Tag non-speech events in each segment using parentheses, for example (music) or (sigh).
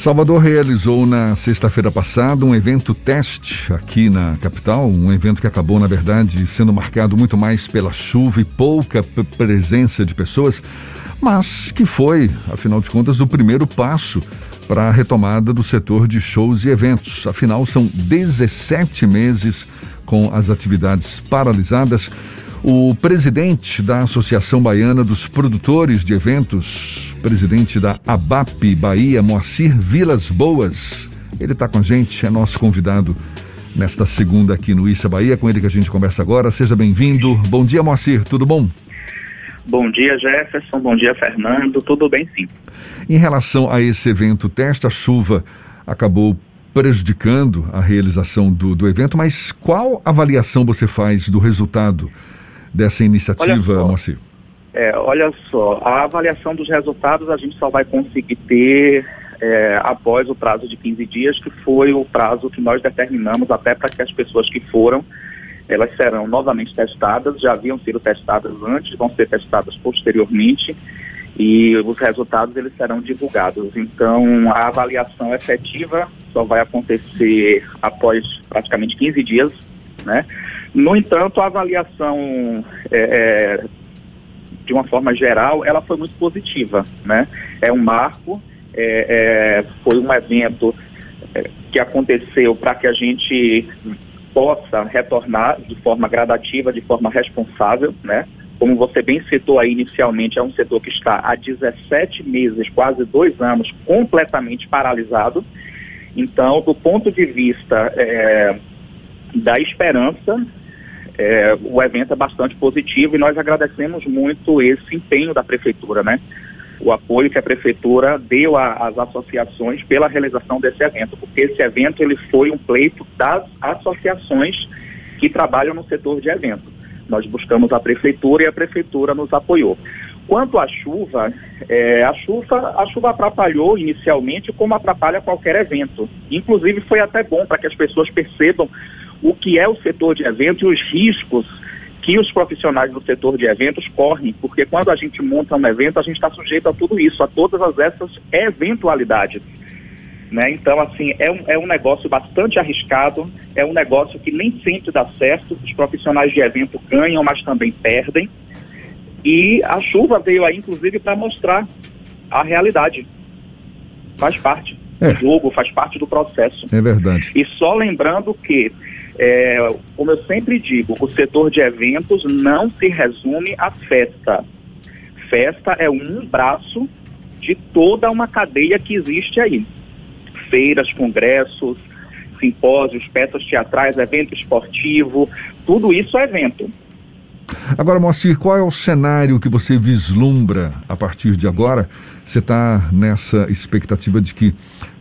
Salvador realizou na sexta-feira passada um evento teste aqui na capital, um evento que acabou, na verdade, sendo marcado muito mais pela chuva e pouca presença de pessoas, mas que foi, afinal de contas, o primeiro passo para a retomada do setor de shows e eventos. Afinal, são 17 meses com as atividades paralisadas. O presidente da Associação Baiana dos Produtores de Eventos, presidente da ABAP Bahia, Moacir Vilas Boas, ele está com a gente, é nosso convidado nesta segunda aqui no Issa Bahia, com ele que a gente conversa agora. Seja bem-vindo. Bom dia, Moacir, tudo bom? Bom dia, Jefferson. Bom dia, Fernando. Tudo bem, sim. Em relação a esse evento teste, a chuva acabou prejudicando a realização do, do evento, mas qual avaliação você faz do resultado dessa iniciativa, Moacir? É, olha só, a avaliação dos resultados a gente só vai conseguir ter é, após o prazo de 15 dias, que foi o prazo que nós determinamos até para que as pessoas que foram, elas serão novamente testadas, já haviam sido testadas antes, vão ser testadas posteriormente e os resultados eles serão divulgados. Então, a avaliação efetiva só vai acontecer após praticamente 15 dias, né? No entanto, a avaliação, é, é, de uma forma geral, ela foi muito positiva, né? É um marco, é, é foi um evento é, que aconteceu para que a gente possa retornar de forma gradativa, de forma responsável, né? Como você bem citou aí inicialmente, é um setor que está há 17 meses, quase dois anos, completamente paralisado. Então, do ponto de vista é, da esperança, é, o evento é bastante positivo e nós agradecemos muito esse empenho da prefeitura, né? O apoio que a prefeitura deu às associações pela realização desse evento, porque esse evento ele foi um pleito das associações que trabalham no setor de evento. Nós buscamos a prefeitura e a prefeitura nos apoiou. Quanto à chuva, é, a chuva, a chuva atrapalhou inicialmente como atrapalha qualquer evento. Inclusive foi até bom para que as pessoas percebam o que é o setor de eventos e os riscos que os profissionais do setor de eventos correm, porque quando a gente monta um evento, a gente está sujeito a tudo isso, a todas essas eventualidades. Né? Então, assim, é um, é um negócio bastante arriscado, é um negócio que nem sempre dá certo, os profissionais de evento ganham, mas também perdem. E a chuva veio aí, inclusive, para mostrar a realidade. Faz parte é. do jogo, faz parte do processo. É verdade. E só lembrando que é, como eu sempre digo, o setor de eventos não se resume à festa. Festa é um braço de toda uma cadeia que existe aí. Feiras, congressos, simpósios, peças teatrais, evento esportivo, tudo isso é evento. Agora, Moacir, qual é o cenário que você vislumbra a partir de agora? Você está nessa expectativa de que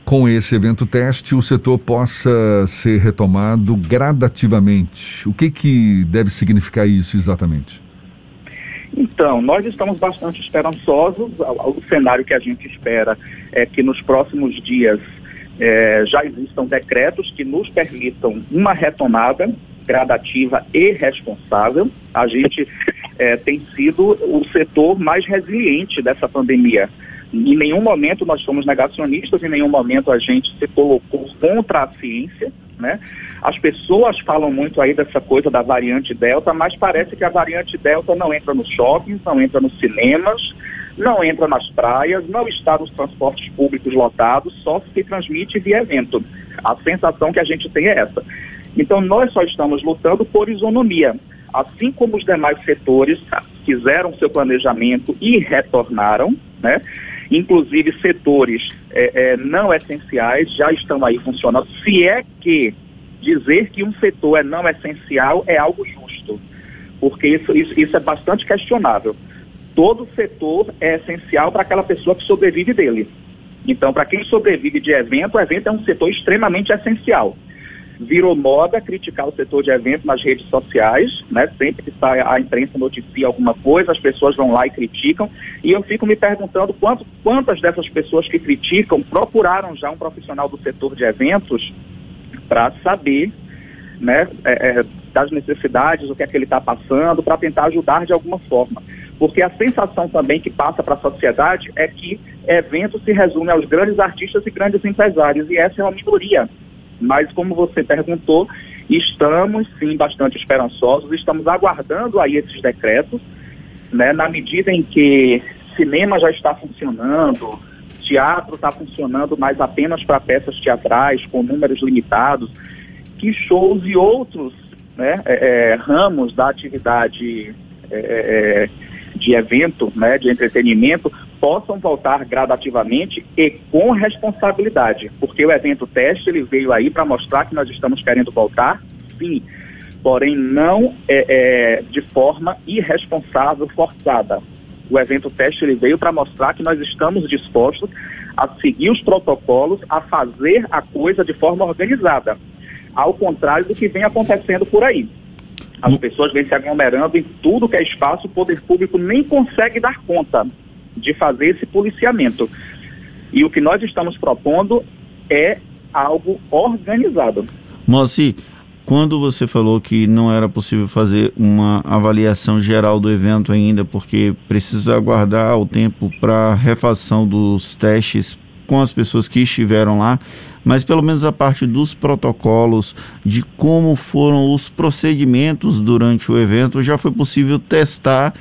com esse evento teste o setor possa ser retomado gradativamente. O que, que deve significar isso exatamente? Então, nós estamos bastante esperançosos. O cenário que a gente espera é que nos próximos dias é, já existam decretos que nos permitam uma retomada gradativa e responsável. A gente é, tem sido o setor mais resiliente dessa pandemia. Em nenhum momento nós somos negacionistas, em nenhum momento a gente se colocou contra a ciência, né? As pessoas falam muito aí dessa coisa da variante Delta, mas parece que a variante Delta não entra nos shoppings, não entra nos cinemas, não entra nas praias, não está nos transportes públicos lotados, só se transmite via evento. A sensação que a gente tem é essa. Então nós só estamos lutando por isonomia. Assim como os demais setores fizeram seu planejamento e retornaram, né? Inclusive, setores é, é, não essenciais já estão aí funcionando. Se é que dizer que um setor é não essencial é algo justo, porque isso, isso, isso é bastante questionável. Todo setor é essencial para aquela pessoa que sobrevive dele. Então, para quem sobrevive de evento, o evento é um setor extremamente essencial virou moda criticar o setor de eventos nas redes sociais, né? Sempre que sai a imprensa noticia alguma coisa, as pessoas vão lá e criticam. E eu fico me perguntando quanto, quantas dessas pessoas que criticam procuraram já um profissional do setor de eventos para saber né, é, é, das necessidades, o que é que ele está passando, para tentar ajudar de alguma forma. Porque a sensação também que passa para a sociedade é que evento se resume aos grandes artistas e grandes empresários, e essa é uma minoria. Mas, como você perguntou, estamos sim bastante esperançosos, estamos aguardando aí esses decretos, né, na medida em que cinema já está funcionando, teatro está funcionando, mas apenas para peças teatrais, com números limitados, que shows e outros né, é, é, ramos da atividade é, é, de evento, né, de entretenimento, possam voltar gradativamente e com responsabilidade, porque o evento teste ele veio aí para mostrar que nós estamos querendo voltar, sim, porém não é, é, de forma irresponsável, forçada. O evento teste ele veio para mostrar que nós estamos dispostos a seguir os protocolos, a fazer a coisa de forma organizada, ao contrário do que vem acontecendo por aí. As pessoas vêm se aglomerando em tudo que é espaço, o poder público nem consegue dar conta de fazer esse policiamento. E o que nós estamos propondo é algo organizado. Moacir, quando você falou que não era possível fazer uma avaliação geral do evento ainda, porque precisa aguardar o tempo para refação dos testes com as pessoas que estiveram lá, mas pelo menos a parte dos protocolos, de como foram os procedimentos durante o evento, já foi possível testar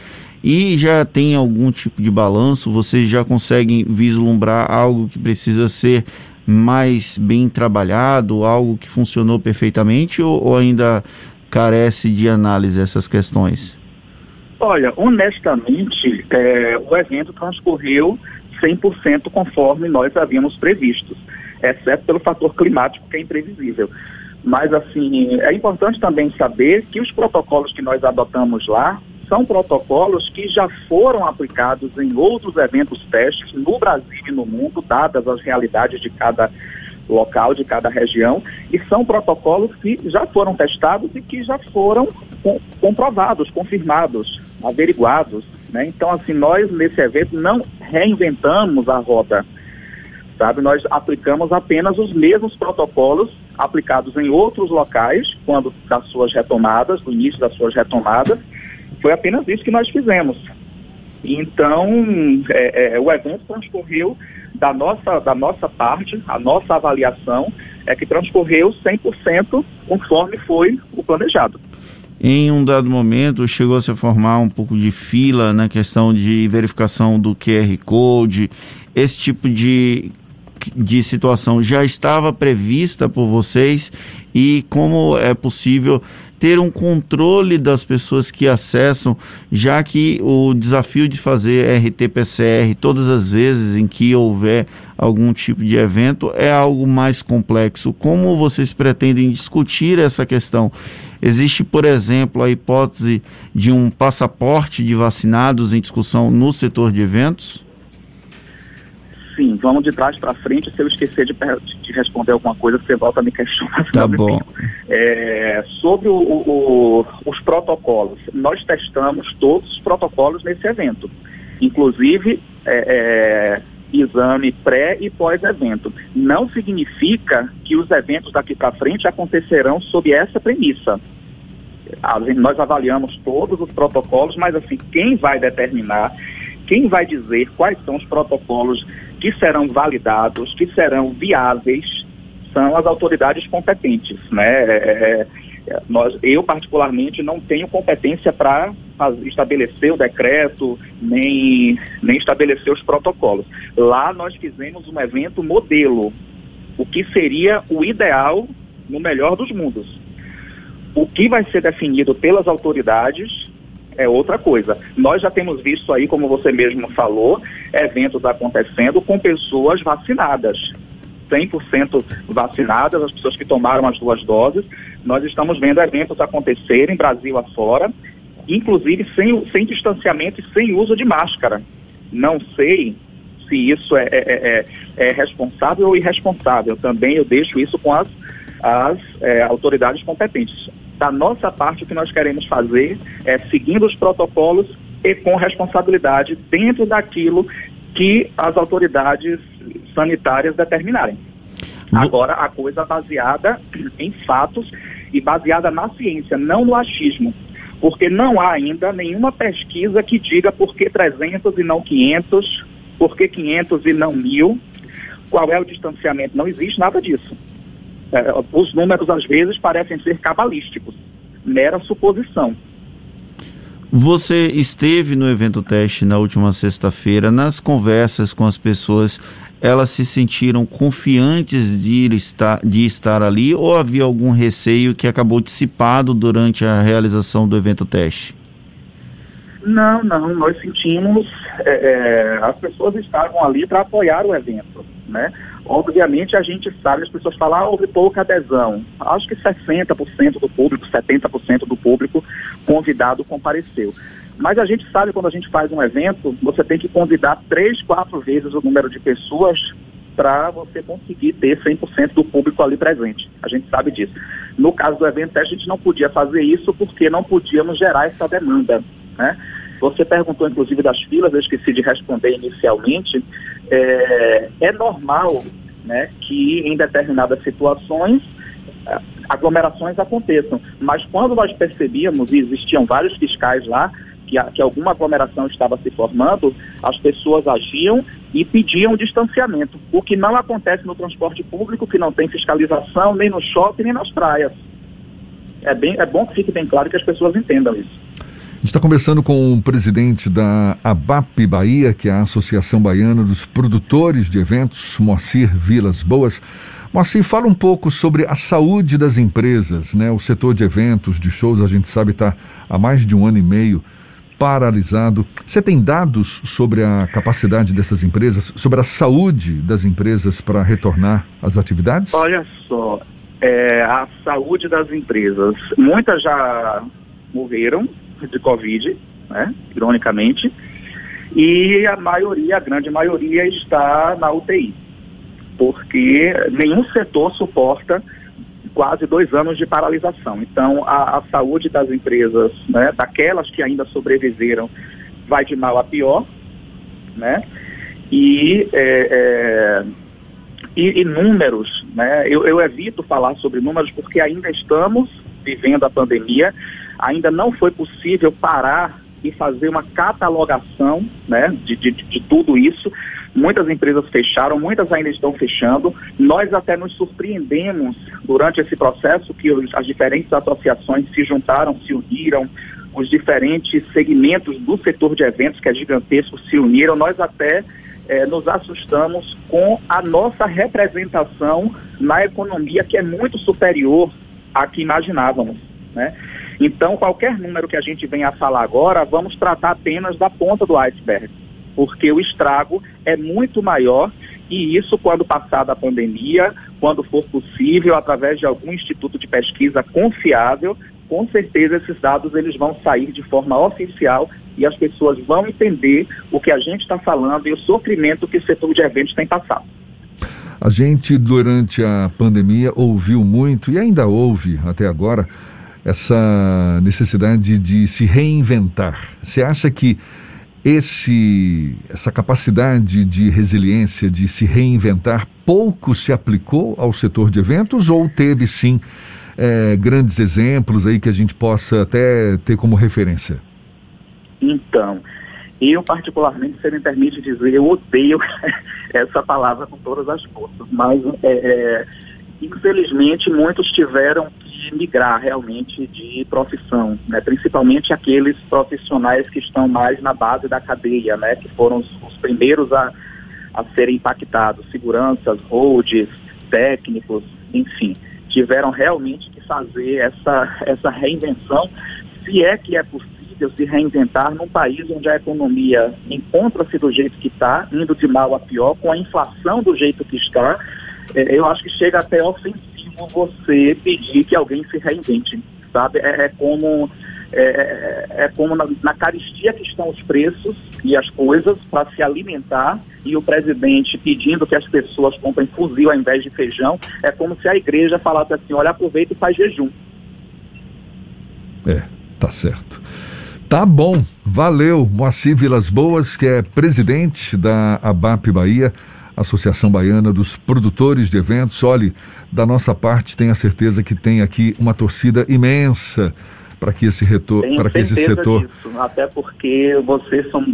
e já tem algum tipo de balanço? Vocês já conseguem vislumbrar algo que precisa ser mais bem trabalhado, algo que funcionou perfeitamente ou, ou ainda carece de análise essas questões? Olha, honestamente, é, o evento transcorreu 100% conforme nós havíamos previsto, exceto pelo fator climático que é imprevisível. Mas, assim, é importante também saber que os protocolos que nós adotamos lá são protocolos que já foram aplicados em outros eventos testes no Brasil e no mundo, dadas as realidades de cada local, de cada região, e são protocolos que já foram testados e que já foram comprovados, confirmados, averiguados. Né? Então, assim, nós nesse evento não reinventamos a roda, sabe? Nós aplicamos apenas os mesmos protocolos aplicados em outros locais, quando das suas retomadas, no início das suas retomadas, foi apenas isso que nós fizemos. Então, é, é, o evento transcorreu da nossa, da nossa parte, a nossa avaliação é que transcorreu 100% conforme foi o planejado. Em um dado momento, chegou a formar um pouco de fila na questão de verificação do QR Code. Esse tipo de, de situação já estava prevista por vocês e como é possível ter um controle das pessoas que acessam, já que o desafio de fazer RT-PCR todas as vezes em que houver algum tipo de evento é algo mais complexo. Como vocês pretendem discutir essa questão? Existe, por exemplo, a hipótese de um passaporte de vacinados em discussão no setor de eventos? Sim, vamos de trás para frente. Se eu esquecer de, de, responder alguma coisa, você volta a me questionar. (laughs) Tá bom. É, sobre o, o, os protocolos, nós testamos todos os protocolos nesse evento, inclusive é, é, exame pré e pós-evento. Não significa que os eventos daqui para frente acontecerão sob essa premissa. Nós avaliamos todos os protocolos, mas assim, quem vai determinar, quem vai dizer quais são os protocolos que serão validados, que serão viáveis, são as autoridades competentes. Né? É, é, é nós, eu, particularmente, não tenho competência para estabelecer o decreto, nem, nem estabelecer os protocolos. Lá nós fizemos um evento modelo, o que seria o ideal no melhor dos mundos. O que vai ser definido pelas autoridades é outra coisa. Nós já temos visto aí, como você mesmo falou, eventos acontecendo com pessoas vacinadas. 100% vacinadas, as pessoas que tomaram as duas doses. Nós estamos vendo eventos acontecerem Brasil afora, inclusive sem, sem distanciamento e sem uso de máscara. Não sei se isso é, é, é, é responsável ou irresponsável. Também eu deixo isso com as, as é, autoridades competentes. Da nossa parte, o que nós queremos fazer é seguindo os protocolos e com responsabilidade dentro daquilo que as autoridades sanitárias determinarem. Agora, a coisa baseada em fatos e baseada na ciência, não no achismo. Porque não há ainda nenhuma pesquisa que diga por que 300 e não 500, Por que 500 e não mil? Qual é o distanciamento? Não existe nada disso. É, os números, às vezes, parecem ser cabalísticos, mera suposição. Você esteve no evento teste na última sexta-feira, nas conversas com as pessoas, elas se sentiram confiantes de, estar, de estar ali ou havia algum receio que acabou dissipado durante a realização do evento teste? Não, não, nós sentimos, é, é, as pessoas estavam ali para apoiar o evento, né? Obviamente a gente sabe, as pessoas falam, ah, houve pouca adesão. Acho que 60% do público, 70% do público convidado compareceu. Mas a gente sabe quando a gente faz um evento, você tem que convidar três, quatro vezes o número de pessoas para você conseguir ter 100% do público ali presente. A gente sabe disso. No caso do evento, a gente não podia fazer isso porque não podíamos gerar essa demanda. Né? Você perguntou, inclusive, das filas, eu esqueci de responder inicialmente. É, é normal né, que em determinadas situações aglomerações aconteçam. Mas quando nós percebíamos, e existiam vários fiscais lá, que, que alguma aglomeração estava se formando, as pessoas agiam e pediam distanciamento, o que não acontece no transporte público, que não tem fiscalização, nem no shopping, nem nas praias. É, bem, é bom que fique bem claro que as pessoas entendam isso. A gente está conversando com o presidente da ABAP Bahia, que é a Associação Baiana dos Produtores de Eventos, Moacir Vilas Boas. Moacir, fala um pouco sobre a saúde das empresas, né? O setor de eventos, de shows, a gente sabe está há mais de um ano e meio paralisado. Você tem dados sobre a capacidade dessas empresas, sobre a saúde das empresas para retornar às atividades? Olha só, é, a saúde das empresas, muitas já morreram, de Covid, né, ironicamente, e a maioria, a grande maioria, está na UTI, porque nenhum setor suporta quase dois anos de paralisação. Então, a, a saúde das empresas, né, daquelas que ainda sobreviveram, vai de mal a pior, né? E, é, é, e, e, números, né? Eu, eu evito falar sobre números porque ainda estamos vivendo a pandemia, ainda não foi possível parar e fazer uma catalogação né, de, de, de tudo isso. Muitas empresas fecharam, muitas ainda estão fechando. Nós até nos surpreendemos durante esse processo que as diferentes associações se juntaram, se uniram, os diferentes segmentos do setor de eventos, que é gigantesco, se uniram. Nós até eh, nos assustamos com a nossa representação na economia, que é muito superior à que imaginávamos. Né? Então, qualquer número que a gente venha a falar agora, vamos tratar apenas da ponta do iceberg, porque o estrago é muito maior e isso quando passar a pandemia, quando for possível, através de algum instituto de pesquisa confiável, com certeza esses dados eles vão sair de forma oficial e as pessoas vão entender o que a gente está falando e o sofrimento que o setor de eventos tem passado. A gente, durante a pandemia, ouviu muito e ainda ouve até agora essa necessidade de se reinventar. Você acha que esse, essa capacidade de resiliência, de se reinventar, pouco se aplicou ao setor de eventos ou teve sim é, grandes exemplos aí que a gente possa até ter como referência? Então, eu particularmente, se me permite dizer, eu odeio (laughs) essa palavra com todas as forças, mas é, é, infelizmente muitos tiveram que migrar realmente de profissão, né? principalmente aqueles profissionais que estão mais na base da cadeia, né? que foram os, os primeiros a, a serem impactados, seguranças, holds, técnicos, enfim, tiveram realmente que fazer essa, essa reinvenção, se é que é possível se reinventar num país onde a economia encontra-se do jeito que está, indo de mal a pior, com a inflação do jeito que está, é, eu acho que chega até ofensivo você pedir que alguém se reinvente, sabe? É, é como é, é, é como na, na, caristia que estão os preços e as coisas para se alimentar e o presidente pedindo que as pessoas comprem fuzil ao invés de feijão, é como se a igreja falasse assim, olha, aproveita e faz jejum. É, tá certo. Tá bom, valeu, Moacir Vilas Boas, que é presidente da ABAP Bahia. Associação Baiana dos Produtores de Eventos. Olhe, da nossa parte, tenha certeza que tem aqui uma torcida imensa para que esse retorno, para que esse setor. Disso, até porque vocês são.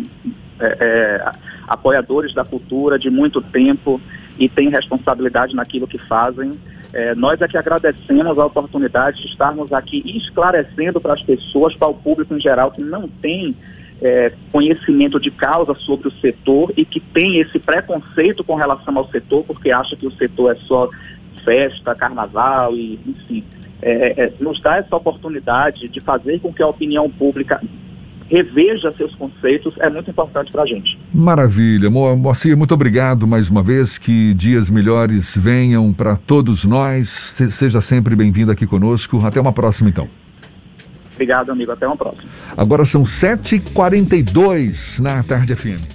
É, é, apoiadores da cultura de muito tempo e têm responsabilidade naquilo que fazem. É, nós é que agradecemos a oportunidade de estarmos aqui esclarecendo para as pessoas, para o público em geral que não tem é, conhecimento de causa sobre o setor e que tem esse preconceito com relação ao setor, porque acha que o setor é só festa, carnaval e, enfim, é, é, nos dá essa oportunidade de fazer com que a opinião pública reveja seus conceitos é muito importante para a gente. Maravilha. Moacir, muito obrigado mais uma vez. Que dias melhores venham para todos nós. Seja sempre bem-vindo aqui conosco. Até uma próxima, então. Obrigado, amigo. Até uma próxima. Agora são 7h42 na Tarde FM.